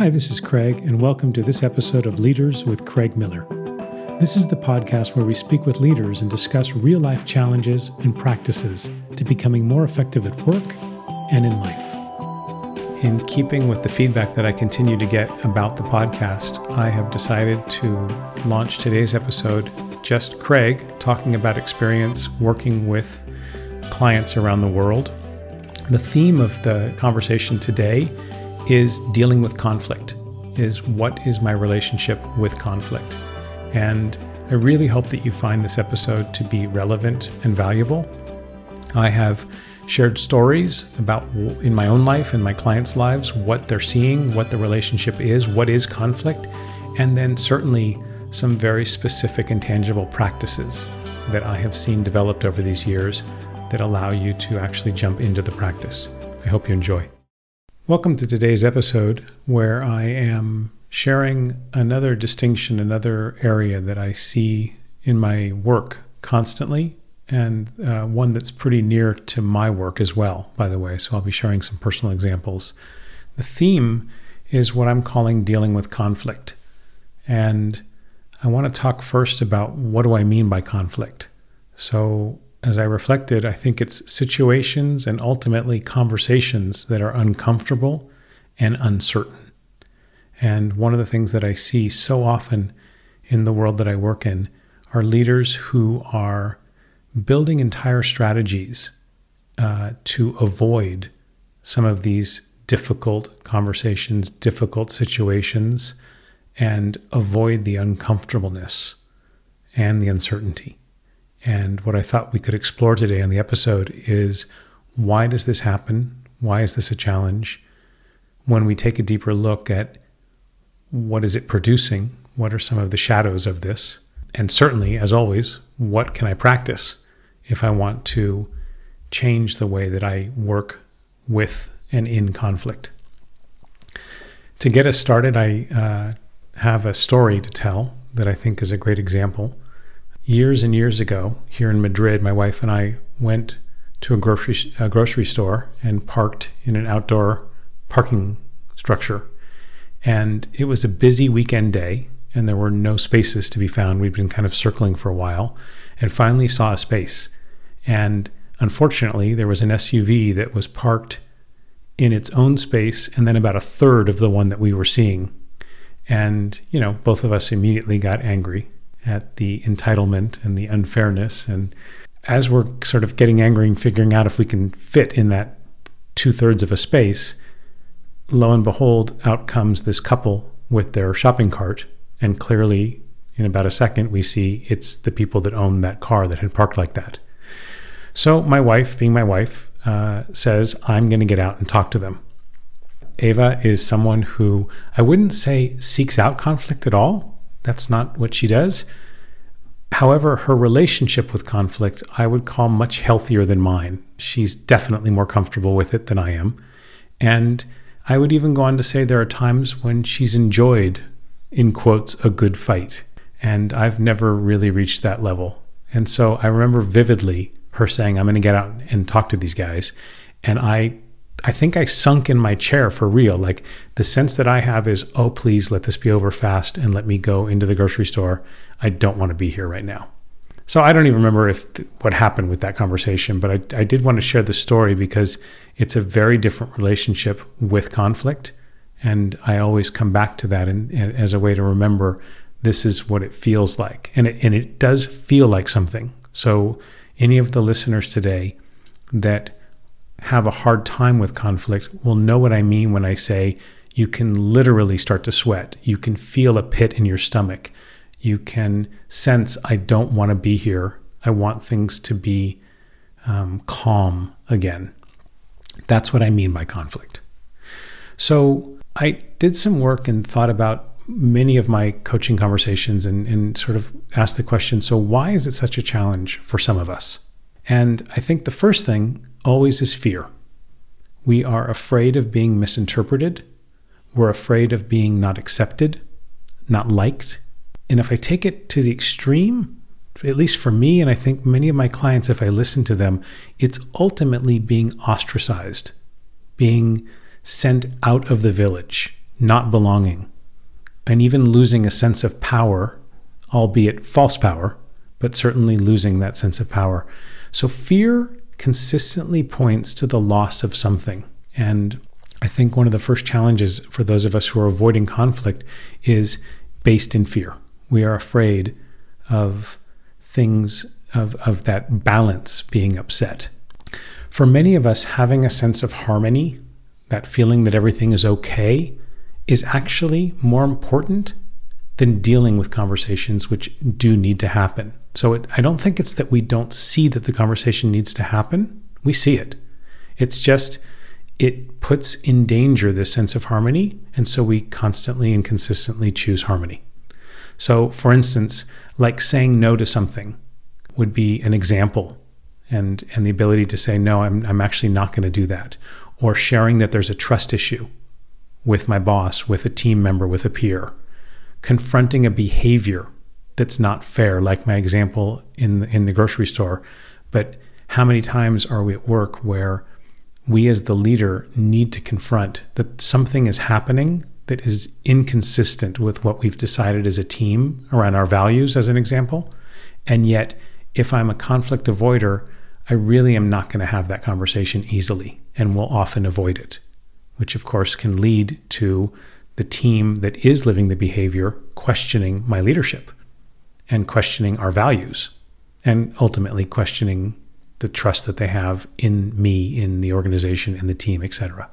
Hi, this is Craig, and welcome to this episode of Leaders with Craig Miller. This is the podcast where we speak with leaders and discuss real life challenges and practices to becoming more effective at work and in life. In keeping with the feedback that I continue to get about the podcast, I have decided to launch today's episode just Craig talking about experience working with clients around the world. The theme of the conversation today is dealing with conflict, is what is my relationship with conflict? And I really hope that you find this episode to be relevant and valuable. I have shared stories about in my own life and my clients' lives what they're seeing, what the relationship is, what is conflict, and then certainly some very specific and tangible practices that I have seen developed over these years that allow you to actually jump into the practice. I hope you enjoy. Welcome to today's episode where I am sharing another distinction, another area that I see in my work constantly, and uh, one that's pretty near to my work as well, by the way. So I'll be sharing some personal examples. The theme is what I'm calling dealing with conflict. And I want to talk first about what do I mean by conflict. So as I reflected, I think it's situations and ultimately conversations that are uncomfortable and uncertain. And one of the things that I see so often in the world that I work in are leaders who are building entire strategies uh, to avoid some of these difficult conversations, difficult situations, and avoid the uncomfortableness and the uncertainty. And what I thought we could explore today on the episode is why does this happen? Why is this a challenge? When we take a deeper look at what is it producing? What are some of the shadows of this? And certainly, as always, what can I practice if I want to change the way that I work with and in conflict? To get us started, I uh, have a story to tell that I think is a great example years and years ago here in Madrid, my wife and I went to a grocery a grocery store and parked in an outdoor parking structure. And it was a busy weekend day, and there were no spaces to be found. We'd been kind of circling for a while, and finally saw a space. And unfortunately, there was an SUV that was parked in its own space, and then about a third of the one that we were seeing. And you know, both of us immediately got angry at the entitlement and the unfairness. And as we're sort of getting angry and figuring out if we can fit in that two thirds of a space, lo and behold, out comes this couple with their shopping cart. And clearly, in about a second, we see it's the people that own that car that had parked like that. So, my wife, being my wife, uh, says, I'm going to get out and talk to them. Ava is someone who I wouldn't say seeks out conflict at all. That's not what she does. However, her relationship with conflict I would call much healthier than mine. She's definitely more comfortable with it than I am. And I would even go on to say there are times when she's enjoyed, in quotes, a good fight. And I've never really reached that level. And so I remember vividly her saying, I'm going to get out and talk to these guys. And I I think I sunk in my chair for real. Like the sense that I have is, oh, please let this be over fast and let me go into the grocery store. I don't want to be here right now. So I don't even remember if th- what happened with that conversation, but I, I did want to share the story because it's a very different relationship with conflict. And I always come back to that in, in, as a way to remember this is what it feels like. And it, and it does feel like something. So, any of the listeners today that have a hard time with conflict will know what I mean when I say you can literally start to sweat. You can feel a pit in your stomach. You can sense, I don't want to be here. I want things to be um, calm again. That's what I mean by conflict. So I did some work and thought about many of my coaching conversations and, and sort of asked the question so, why is it such a challenge for some of us? And I think the first thing always is fear. We are afraid of being misinterpreted. We're afraid of being not accepted, not liked. And if I take it to the extreme, at least for me, and I think many of my clients, if I listen to them, it's ultimately being ostracized, being sent out of the village, not belonging, and even losing a sense of power, albeit false power, but certainly losing that sense of power. So fear consistently points to the loss of something. And I think one of the first challenges for those of us who are avoiding conflict is based in fear. We are afraid of things, of, of that balance being upset. For many of us, having a sense of harmony, that feeling that everything is okay, is actually more important than dealing with conversations which do need to happen. So it, I don't think it's that we don't see that the conversation needs to happen. We see it. It's just it puts in danger this sense of harmony, and so we constantly and consistently choose harmony. So, for instance, like saying no to something would be an example, and and the ability to say no, I'm I'm actually not going to do that, or sharing that there's a trust issue with my boss, with a team member, with a peer, confronting a behavior that's not fair, like my example in the, in the grocery store. But how many times are we at work where we as the leader need to confront that something is happening that is inconsistent with what we've decided as a team around our values, as an example. And yet, if I'm a conflict avoider, I really am not going to have that conversation easily and will often avoid it, which of course can lead to the team that is living the behavior questioning my leadership and questioning our values and ultimately questioning the trust that they have in me, in the organization, in the team, etc.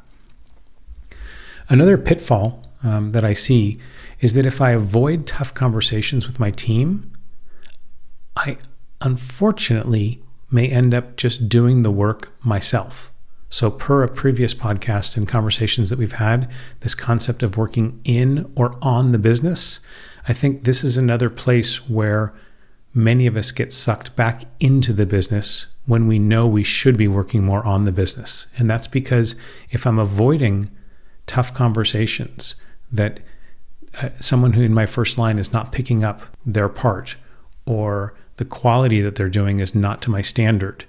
Another pitfall um, that I see is that if I avoid tough conversations with my team, I unfortunately may end up just doing the work myself. So, per a previous podcast and conversations that we've had, this concept of working in or on the business, I think this is another place where many of us get sucked back into the business when we know we should be working more on the business. And that's because if I'm avoiding tough conversations that uh, someone who in my first line is not picking up their part or the quality that they're doing is not to my standard.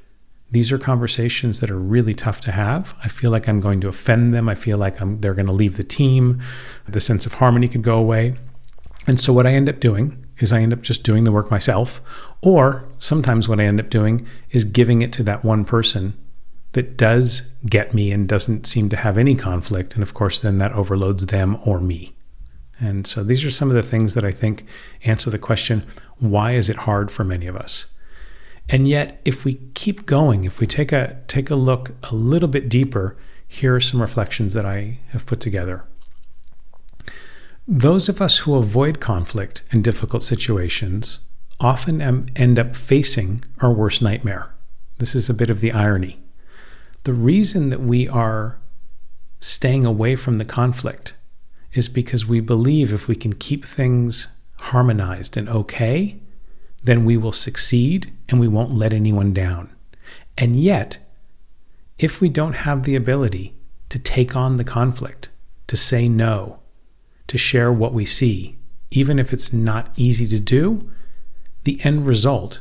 These are conversations that are really tough to have. I feel like I'm going to offend them. I feel like I'm, they're going to leave the team. The sense of harmony could go away. And so, what I end up doing is I end up just doing the work myself. Or sometimes what I end up doing is giving it to that one person that does get me and doesn't seem to have any conflict. And of course, then that overloads them or me. And so these are some of the things that I think answer the question why is it hard for many of us? And yet, if we keep going, if we take a, take a look a little bit deeper, here are some reflections that I have put together. Those of us who avoid conflict and difficult situations often end up facing our worst nightmare. This is a bit of the irony. The reason that we are staying away from the conflict is because we believe if we can keep things harmonized and okay, then we will succeed and we won't let anyone down. And yet, if we don't have the ability to take on the conflict, to say no, to share what we see, even if it's not easy to do, the end result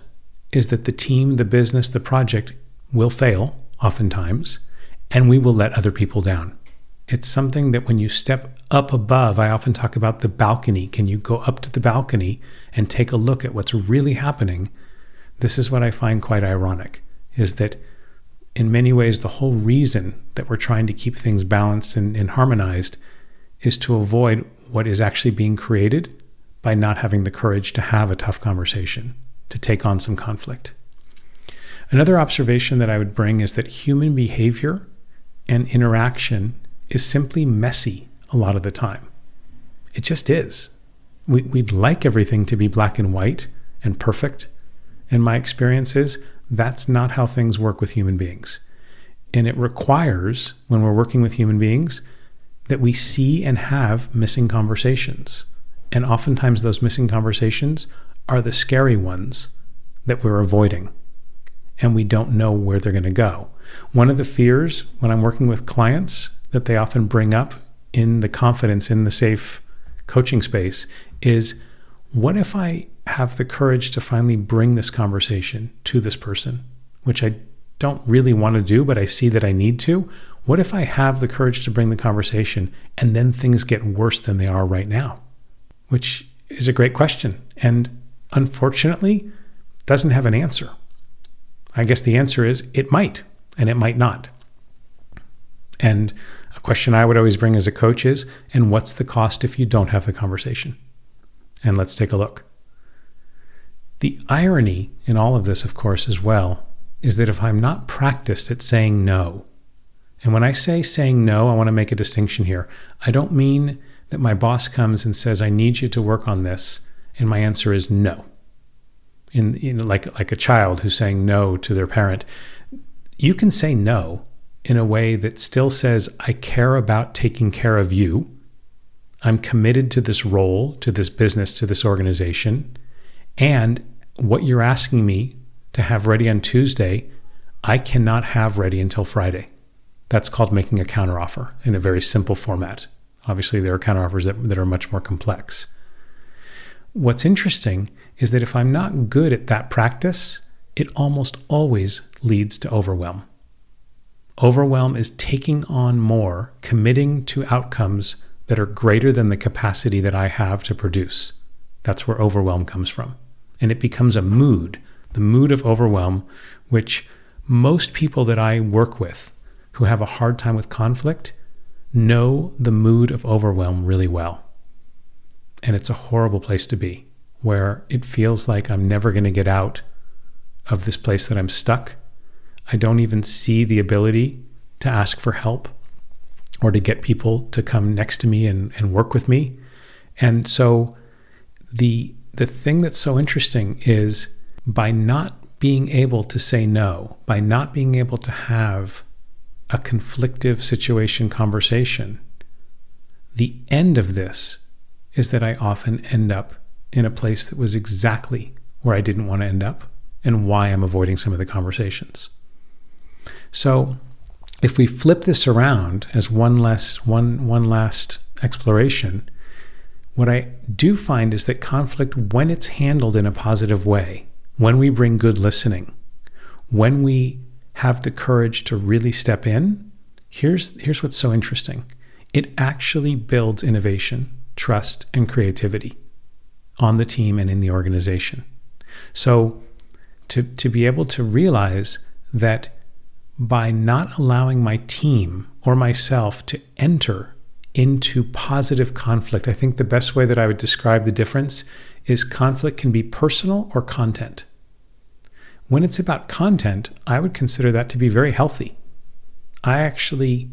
is that the team, the business, the project will fail oftentimes, and we will let other people down. It's something that when you step up above, I often talk about the balcony. Can you go up to the balcony and take a look at what's really happening? This is what I find quite ironic is that in many ways, the whole reason that we're trying to keep things balanced and, and harmonized is to avoid what is actually being created by not having the courage to have a tough conversation, to take on some conflict. Another observation that I would bring is that human behavior and interaction is simply messy a lot of the time. It just is. We, would like everything to be black and white and perfect. And my experience is that's not how things work with human beings. And it requires, when we're working with human beings, that we see and have missing conversations. And oftentimes, those missing conversations are the scary ones that we're avoiding. And we don't know where they're going to go. One of the fears when I'm working with clients that they often bring up in the confidence in the safe coaching space is what if I have the courage to finally bring this conversation to this person, which I don't really want to do, but I see that I need to? What if I have the courage to bring the conversation and then things get worse than they are right now? Which is a great question. And unfortunately, doesn't have an answer. I guess the answer is it might and it might not. And a question I would always bring as a coach is and what's the cost if you don't have the conversation? And let's take a look. The irony in all of this, of course, as well, is that if I'm not practiced at saying no, and when I say saying no, I want to make a distinction here. I don't mean that my boss comes and says, I need you to work on this, and my answer is no. In, in like, like a child who's saying no to their parent, you can say no in a way that still says, I care about taking care of you. I'm committed to this role, to this business, to this organization. And what you're asking me to have ready on Tuesday, I cannot have ready until Friday. That's called making a counteroffer in a very simple format. Obviously, there are counteroffers that, that are much more complex. What's interesting is that if I'm not good at that practice, it almost always leads to overwhelm. Overwhelm is taking on more, committing to outcomes that are greater than the capacity that I have to produce. That's where overwhelm comes from. And it becomes a mood, the mood of overwhelm, which most people that I work with who have a hard time with conflict know the mood of overwhelm really well. And it's a horrible place to be, where it feels like I'm never going to get out of this place that I'm stuck. I don't even see the ability to ask for help or to get people to come next to me and, and work with me. And so the the thing that's so interesting is by not being able to say no, by not being able to have a conflictive situation conversation, the end of this is that I often end up in a place that was exactly where I didn't want to end up and why I'm avoiding some of the conversations. So, if we flip this around as one less one one last exploration, what I do find is that conflict, when it's handled in a positive way, when we bring good listening, when we have the courage to really step in, here's, here's what's so interesting it actually builds innovation, trust, and creativity on the team and in the organization. So, to, to be able to realize that by not allowing my team or myself to enter into positive conflict. I think the best way that I would describe the difference is conflict can be personal or content. When it's about content, I would consider that to be very healthy. I actually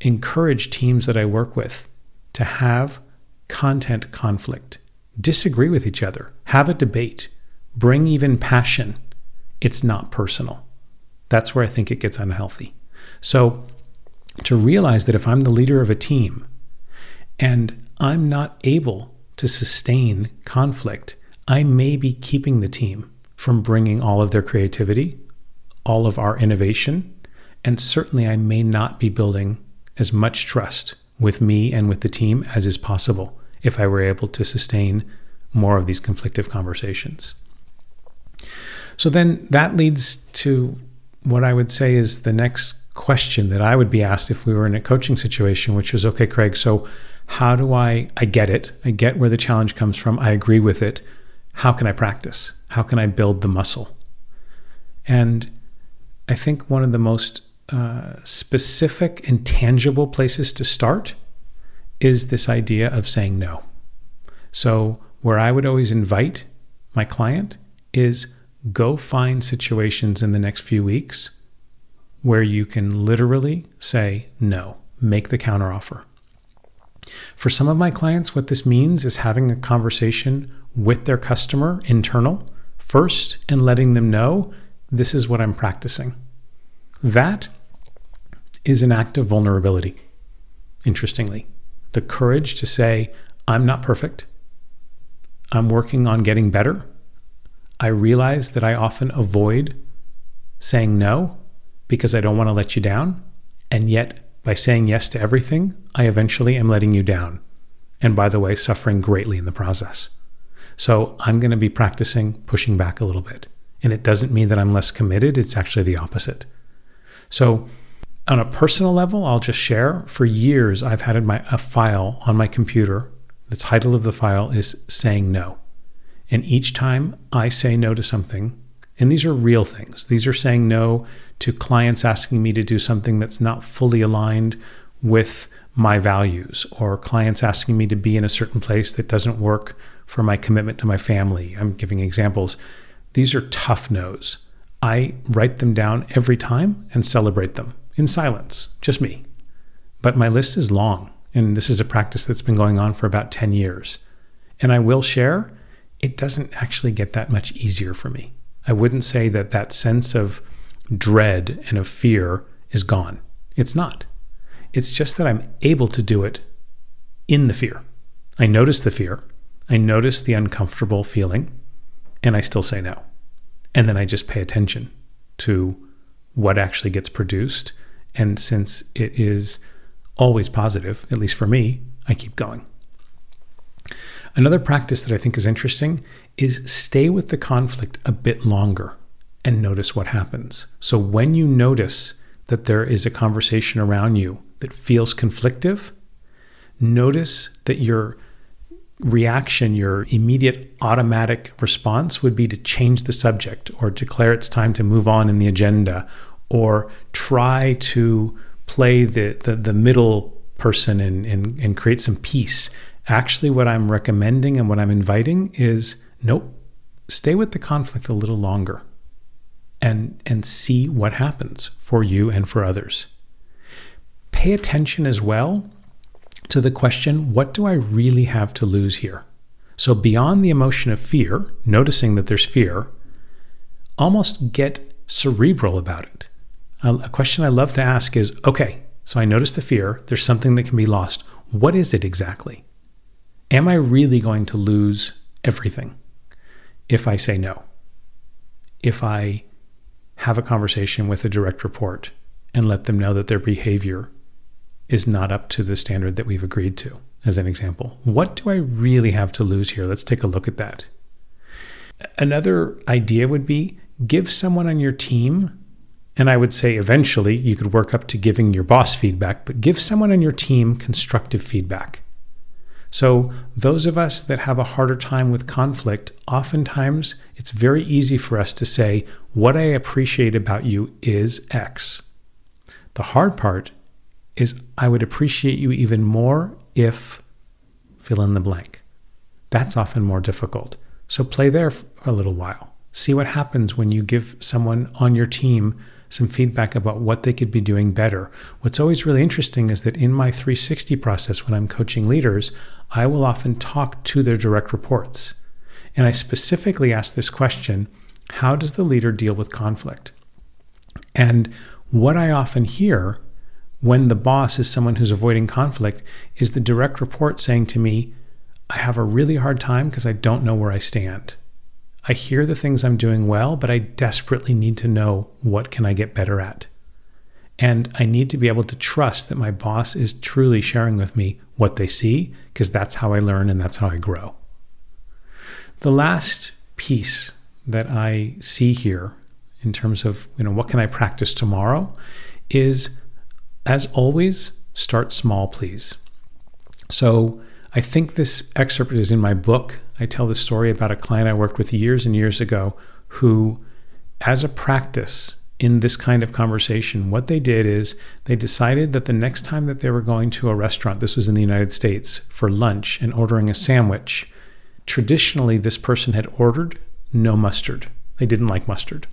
encourage teams that I work with to have content conflict, disagree with each other, have a debate, bring even passion. It's not personal. That's where I think it gets unhealthy. So, to realize that if I'm the leader of a team and I'm not able to sustain conflict, I may be keeping the team from bringing all of their creativity, all of our innovation, and certainly I may not be building as much trust with me and with the team as is possible if I were able to sustain more of these conflictive conversations. So then that leads to what I would say is the next question that I would be asked if we were in a coaching situation, which was okay, Craig, so how do I I get it. I get where the challenge comes from. I agree with it. How can I practice? How can I build the muscle? And I think one of the most uh, specific and tangible places to start is this idea of saying no. So, where I would always invite my client is go find situations in the next few weeks where you can literally say no, make the counteroffer. For some of my clients, what this means is having a conversation with their customer internal first and letting them know this is what I'm practicing. That is an act of vulnerability, interestingly. The courage to say, I'm not perfect. I'm working on getting better. I realize that I often avoid saying no because I don't want to let you down. And yet, by saying yes to everything, I eventually am letting you down. And by the way, suffering greatly in the process. So I'm going to be practicing pushing back a little bit. And it doesn't mean that I'm less committed, it's actually the opposite. So, on a personal level, I'll just share for years I've had my, a file on my computer. The title of the file is Saying No. And each time I say no to something, and these are real things, these are saying no to clients asking me to do something that's not fully aligned with my values, or clients asking me to be in a certain place that doesn't work for my commitment to my family. I'm giving examples. These are tough no's. I write them down every time and celebrate them in silence, just me. But my list is long, and this is a practice that's been going on for about 10 years. And I will share, it doesn't actually get that much easier for me. I wouldn't say that that sense of dread and of fear is gone. It's not. It's just that I'm able to do it in the fear. I notice the fear, I notice the uncomfortable feeling, and I still say no. And then I just pay attention to what actually gets produced. And since it is always positive, at least for me, I keep going. Another practice that I think is interesting is stay with the conflict a bit longer and notice what happens. So when you notice that there is a conversation around you that feels conflictive, notice that your reaction, your immediate automatic response would be to change the subject or declare it's time to move on in the agenda or try to play the, the, the middle person and, and, and create some peace. Actually, what I'm recommending and what I'm inviting is nope, stay with the conflict a little longer and, and see what happens for you and for others. Pay attention as well to the question what do I really have to lose here? So, beyond the emotion of fear, noticing that there's fear, almost get cerebral about it. A question I love to ask is okay, so I notice the fear, there's something that can be lost. What is it exactly? Am I really going to lose everything if I say no? If I have a conversation with a direct report and let them know that their behavior is not up to the standard that we've agreed to, as an example. What do I really have to lose here? Let's take a look at that. Another idea would be give someone on your team, and I would say eventually you could work up to giving your boss feedback, but give someone on your team constructive feedback. So, those of us that have a harder time with conflict, oftentimes it's very easy for us to say, What I appreciate about you is X. The hard part is I would appreciate you even more if fill in the blank. That's often more difficult. So play there for a little while. See what happens when you give someone on your team some feedback about what they could be doing better. What's always really interesting is that in my 360 process, when I'm coaching leaders, I will often talk to their direct reports. And I specifically ask this question How does the leader deal with conflict? And what I often hear when the boss is someone who's avoiding conflict is the direct report saying to me, I have a really hard time because I don't know where I stand. I hear the things I'm doing well, but I desperately need to know what can I get better at. And I need to be able to trust that my boss is truly sharing with me what they see because that's how I learn and that's how I grow. The last piece that I see here in terms of, you know, what can I practice tomorrow is as always, start small, please. So, I think this excerpt is in my book. I tell the story about a client I worked with years and years ago who, as a practice in this kind of conversation, what they did is they decided that the next time that they were going to a restaurant, this was in the United States, for lunch and ordering a sandwich, traditionally this person had ordered no mustard. They didn't like mustard.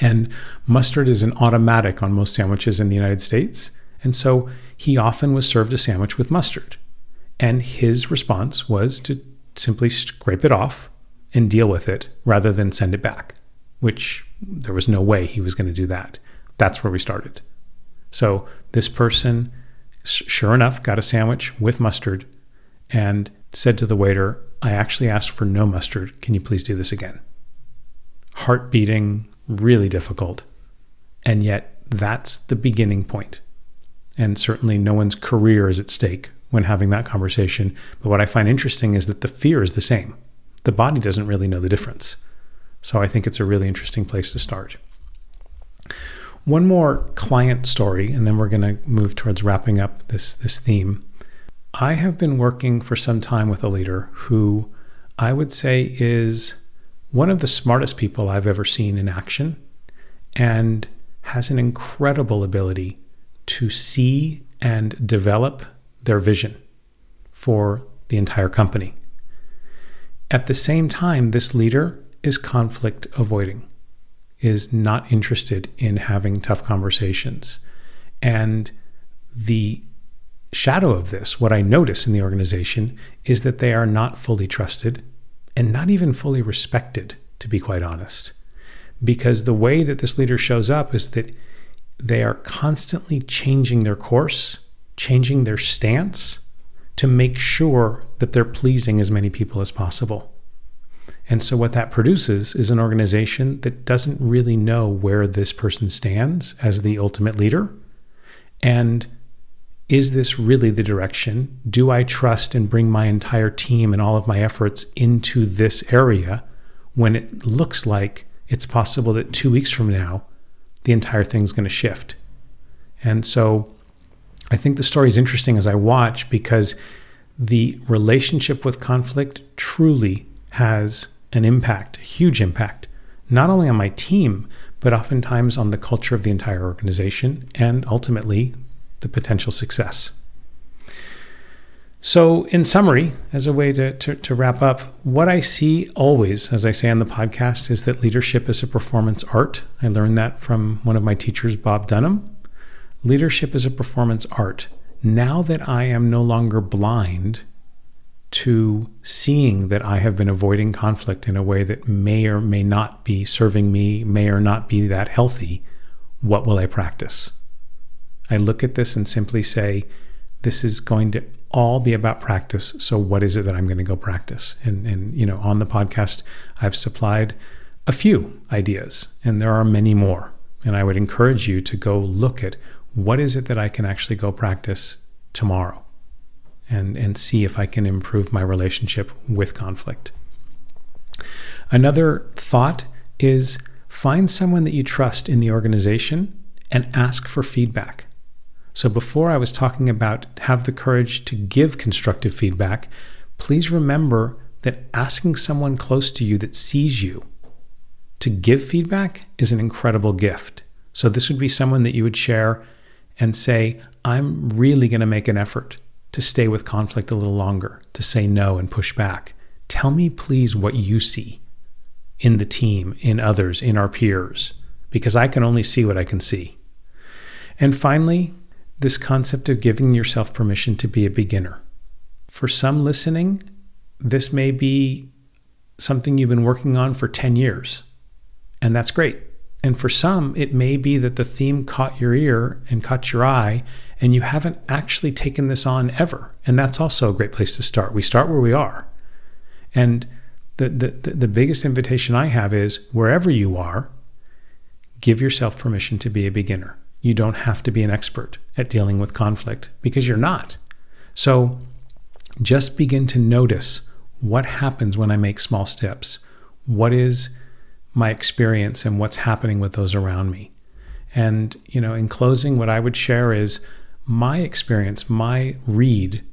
And mustard is an automatic on most sandwiches in the United States. And so he often was served a sandwich with mustard. And his response was to simply scrape it off and deal with it rather than send it back, which there was no way he was going to do that. That's where we started. So this person, sure enough, got a sandwich with mustard and said to the waiter, I actually asked for no mustard. Can you please do this again? Heart beating, really difficult. And yet, that's the beginning point. And certainly, no one's career is at stake when having that conversation. But what I find interesting is that the fear is the same. The body doesn't really know the difference. So I think it's a really interesting place to start. One more client story, and then we're going to move towards wrapping up this, this theme. I have been working for some time with a leader who I would say is one of the smartest people I've ever seen in action and has an incredible ability to see and develop their vision for the entire company. At the same time, this leader is conflict avoiding, is not interested in having tough conversations. And the shadow of this, what I notice in the organization, is that they are not fully trusted and not even fully respected, to be quite honest. Because the way that this leader shows up is that they are constantly changing their course, changing their stance to make sure that they're pleasing as many people as possible. And so, what that produces is an organization that doesn't really know where this person stands as the ultimate leader. And is this really the direction? Do I trust and bring my entire team and all of my efforts into this area when it looks like it's possible that two weeks from now, the entire thing's going to shift? And so I think the story is interesting as I watch because the relationship with conflict truly has an impact, a huge impact, not only on my team, but oftentimes on the culture of the entire organization and ultimately the potential success. So, in summary, as a way to, to, to, wrap up, what I see always, as I say on the podcast, is that leadership is a performance art. I learned that from one of my teachers, Bob Dunham. Leadership is a performance art. Now that I am no longer blind to seeing that I have been avoiding conflict in a way that may or may not be serving me, may or not be that healthy, what will I practice? I look at this and simply say, this is going to all be about practice. So what is it that I'm going to go practice? And and you know, on the podcast, I've supplied a few ideas, and there are many more. And I would encourage you to go look at what is it that I can actually go practice tomorrow and, and see if I can improve my relationship with conflict. Another thought is find someone that you trust in the organization and ask for feedback. So before I was talking about have the courage to give constructive feedback, please remember that asking someone close to you that sees you to give feedback is an incredible gift. So this would be someone that you would share and say, I'm really going to make an effort to stay with conflict a little longer, to say no and push back. Tell me, please, what you see in the team, in others, in our peers, because I can only see what I can see. And finally, this concept of giving yourself permission to be a beginner. For some listening, this may be something you've been working on for 10 years, and that's great. And for some, it may be that the theme caught your ear and caught your eye, and you haven't actually taken this on ever. And that's also a great place to start. We start where we are. And the, the, the biggest invitation I have is wherever you are, give yourself permission to be a beginner. You don't have to be an expert at dealing with conflict because you're not. So just begin to notice what happens when I make small steps. What is my experience and what's happening with those around me? And, you know, in closing, what I would share is my experience, my read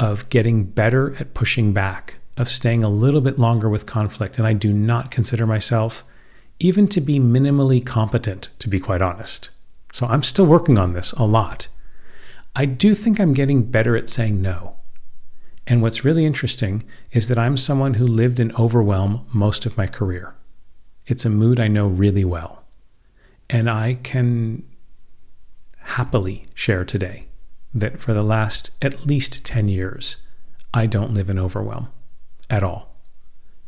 of getting better at pushing back, of staying a little bit longer with conflict. And I do not consider myself even to be minimally competent, to be quite honest. So I'm still working on this a lot. I do think I'm getting better at saying no. And what's really interesting is that I'm someone who lived in overwhelm most of my career. It's a mood I know really well. And I can happily share today that for the last at least 10 years, I don't live in overwhelm at all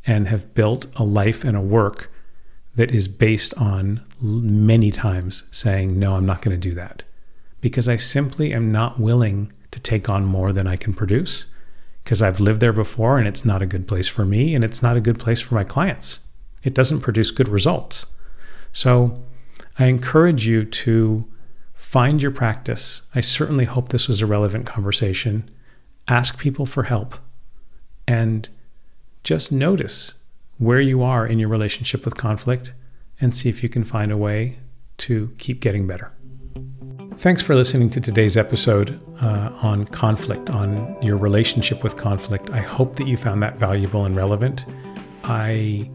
and have built a life and a work that is based on many times saying, no, I'm not going to do that. Because I simply am not willing to take on more than I can produce because I've lived there before and it's not a good place for me and it's not a good place for my clients. It doesn't produce good results. So I encourage you to find your practice. I certainly hope this was a relevant conversation. Ask people for help and just notice where you are in your relationship with conflict and see if you can find a way to keep getting better. Thanks for listening to today's episode uh, on conflict, on your relationship with conflict. I hope that you found that valuable and relevant. I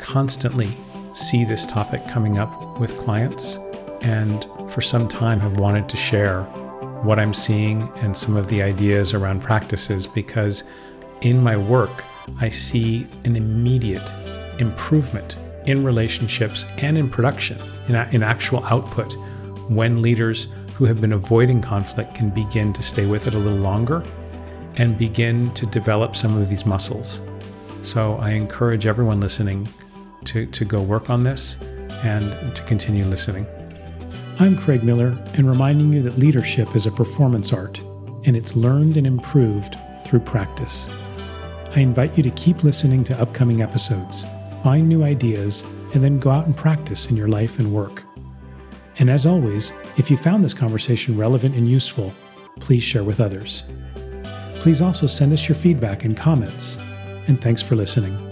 constantly see this topic coming up with clients, and for some time have wanted to share what I'm seeing and some of the ideas around practices because in my work, I see an immediate improvement in relationships and in production, in, in actual output when leaders who have been avoiding conflict can begin to stay with it a little longer and begin to develop some of these muscles. So I encourage everyone listening to, to go work on this and to continue listening. I'm Craig Miller, and reminding you that leadership is a performance art, and it's learned and improved through practice. I invite you to keep listening to upcoming episodes, find new ideas, and then go out and practice in your life and work. And as always, if you found this conversation relevant and useful, please share with others. Please also send us your feedback and comments. And thanks for listening.